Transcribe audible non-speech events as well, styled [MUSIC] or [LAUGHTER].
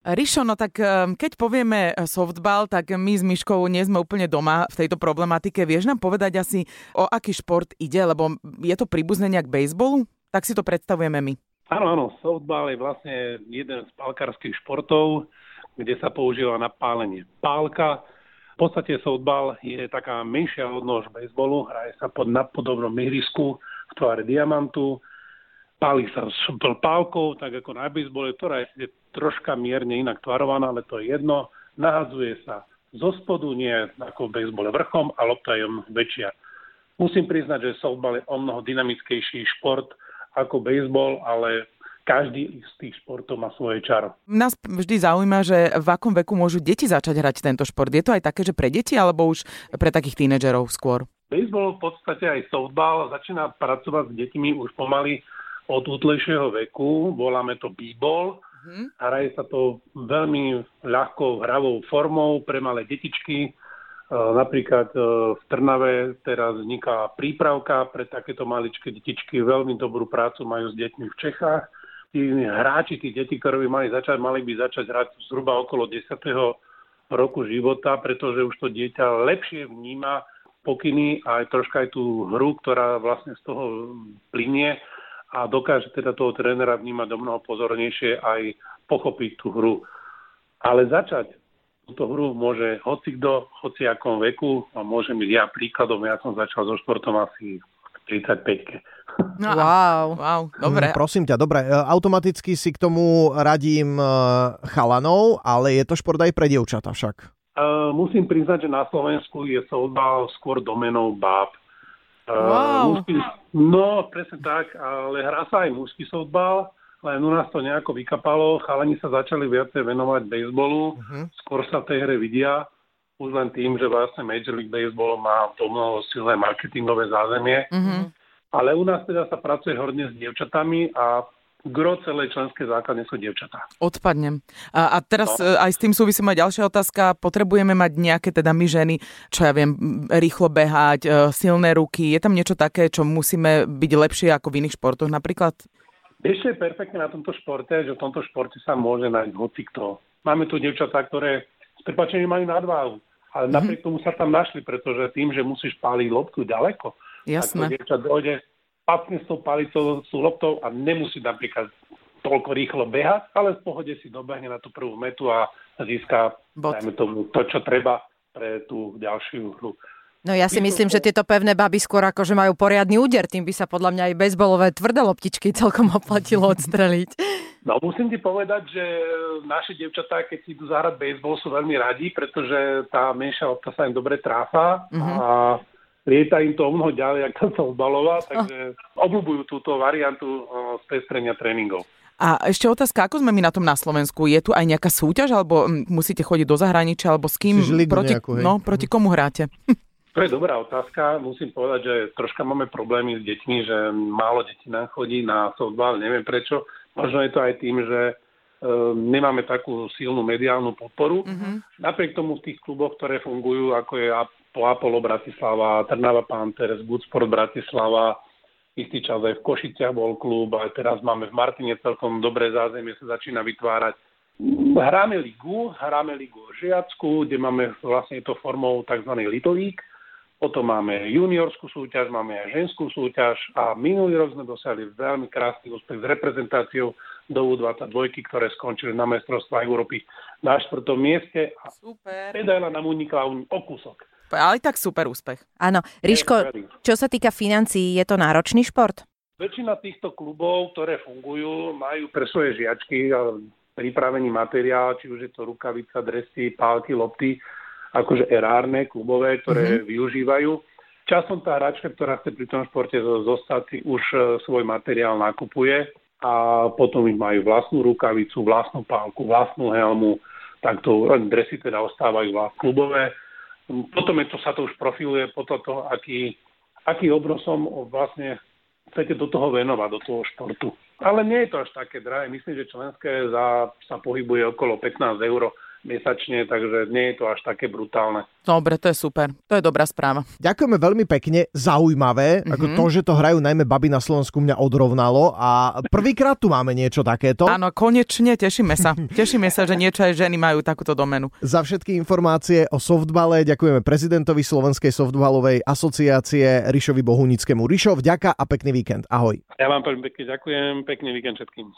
Rišo, no tak ehm, keď povieme softball, tak my s Myškou nie sme úplne doma v tejto problematike. Vieš nám povedať asi, o aký šport ide, lebo je to príbuzné nejak bejsbolu? Tak si to predstavujeme my. Áno, áno, softball je vlastne jeden z palkárskych športov, kde sa používa na pálenie. Pálka, v podstate softball je taká menšia odnož bejsbolu, hraje sa pod nadpodobnom ihrisku v tvare diamantu, páli sa s pálkou, tak ako na bejsbole, ktorá je troška mierne inak tvarovaná, ale to je jedno. Nahadzuje sa zo spodu, nie ako v bejsbole vrchom a lopta je väčšia. Musím priznať, že softball je o mnoho dynamickejší šport ako bejsbol, ale každý z tých športov má svoje čaro. Nás vždy zaujíma, že v akom veku môžu deti začať hrať tento šport. Je to aj také, že pre deti, alebo už pre takých tínedžerov skôr? Bejsbol v podstate aj softball začína pracovať s deťmi už pomaly od útlejšieho veku. Voláme to b-ball Mm-hmm. Hraje sa to veľmi ľahkou hravou formou pre malé detičky. E, napríklad e, v Trnave teraz vzniká prípravka pre takéto maličké detičky. Veľmi dobrú prácu majú s deťmi v Čechách. Tí hráči, tí deti, ktoré by mali začať, mali by začať hrať zhruba okolo 10. roku života, pretože už to dieťa lepšie vníma pokyny a aj troška aj tú hru, ktorá vlastne z toho plinie a dokáže teda toho trénera vnímať do mnoho pozornejšie aj pochopiť tú hru. Ale začať túto hru môže hoci kto, hoci akom veku a môžem byť ja príkladom, ja som začal so športom asi v 35 No, wow, wow, dobre. Hm, prosím ťa, dobre, e, automaticky si k tomu radím e, chalanov, ale je to šport aj pre dievčata však. Uh, musím priznať, že na Slovensku je softball skôr domenou báb. Wow. Mužský, no, presne tak, ale hrá sa aj mužský softball, len u nás to nejako vykapalo, chalani sa začali viacej venovať bejsbolu, uh-huh. skôr sa v tej hre vidia, už len tým, že vlastne Major League Baseball má to mnoho silné marketingové zázemie. Uh-huh. Ale u nás teda sa pracuje hodne s dievčatami a gro celej členskej základne sú dievčatá. Odpadnem. A, a teraz no. E, aj s tým súvisí moja ďalšia otázka. Potrebujeme mať nejaké teda my ženy, čo ja viem, rýchlo behať, e, silné ruky. Je tam niečo také, čo musíme byť lepšie ako v iných športoch napríklad? Ešte je perfektné na tomto športe, že v tomto športe sa môže nájsť hocikto. Máme tu dievčatá, ktoré s prepačením majú nadváhu, ale mm-hmm. napriek tomu sa tam našli, pretože tým, že musíš páliť loptu ďaleko, Jasné. tak to dievča dojde patne s tou palicou, s loptou a nemusí napríklad toľko rýchlo behať, ale v pohode si dobehne na tú prvú metu a získa dajme tomu, to, čo treba pre tú ďalšiu hru. No ja si myslím, že tieto pevné baby skôr akože majú poriadny úder, tým by sa podľa mňa aj bezbolové tvrdé loptičky celkom oplatilo odstreliť. [LAUGHS] No musím ti povedať, že naše devčatá, keď si idú zahrať bejsbol, sú veľmi radi, pretože tá menšia lopta sa im dobre tráfa uh-huh. a lieta im to o mnoho ďalej, ako sa odbalová, takže obľúbujú túto variantu spestrenia tréningov. A ešte otázka, ako sme my na tom na Slovensku? Je tu aj nejaká súťaž, alebo musíte chodiť do zahraničia, alebo s kým? Proti, nejakú, no, proti komu hráte? [LAUGHS] To je dobrá otázka. Musím povedať, že troška máme problémy s deťmi, že málo detí nám chodí na softball, neviem prečo. Možno je to aj tým, že e, nemáme takú silnú mediálnu podporu. Mm-hmm. Napriek tomu v tých kluboch, ktoré fungujú, ako je Apollo Bratislava, Trnava Panthers, Goodsport Bratislava, istý čas aj v Košiciach bol klub, aj teraz máme v Martine celkom dobré zázemie, sa začína vytvárať. Hráme ligu, hráme ligu žiackú, kde máme vlastne to formou tzv. Little League, potom máme juniorskú súťaž, máme aj ženskú súťaž a minulý rok sme dosiahli veľmi krásny úspech s reprezentáciou do U22, ktoré skončili na mestrovstvách Európy na štvrtom mieste. A Super. Medaila nám unikla o kúsok. Ale tak super úspech. Áno. Ríško, čo sa týka financií, je to náročný šport? Väčšina týchto klubov, ktoré fungujú, majú pre svoje žiačky pripravený materiál, či už je to rukavica, dresy, pálky, lopty, akože erárne, klubové, ktoré mm-hmm. využívajú. Časom tá hračka, ktorá chce pri tom športe zostať, si už e, svoj materiál nakupuje a potom ich majú vlastnú rukavicu, vlastnú pálku, vlastnú helmu, tak to dresy teda ostávajú klubové potom je to, sa to už profiluje po toto, aký, aký obrosom vlastne chcete do toho venovať, do toho športu. Ale nie je to až také drahé. Myslím, že členské za, sa pohybuje okolo 15 eur mesačne, takže nie je to až také brutálne. Dobre, to je super. To je dobrá správa. Ďakujeme veľmi pekne, zaujímavé, mm-hmm. ako to, že to hrajú najmä baby na Slovensku mňa odrovnalo a prvýkrát tu máme niečo takéto. Áno, konečne, tešíme sa. [LAUGHS] Tešíme sa, že niečo aj ženy majú takúto domenu. Za všetky informácie o softbale ďakujeme prezidentovi Slovenskej softbalovej asociácie Rišovi Bohunickému. Rišo, vďaka a pekný víkend. Ahoj. Ja vám veľmi pekne ďakujem, pekný víkend všetkým.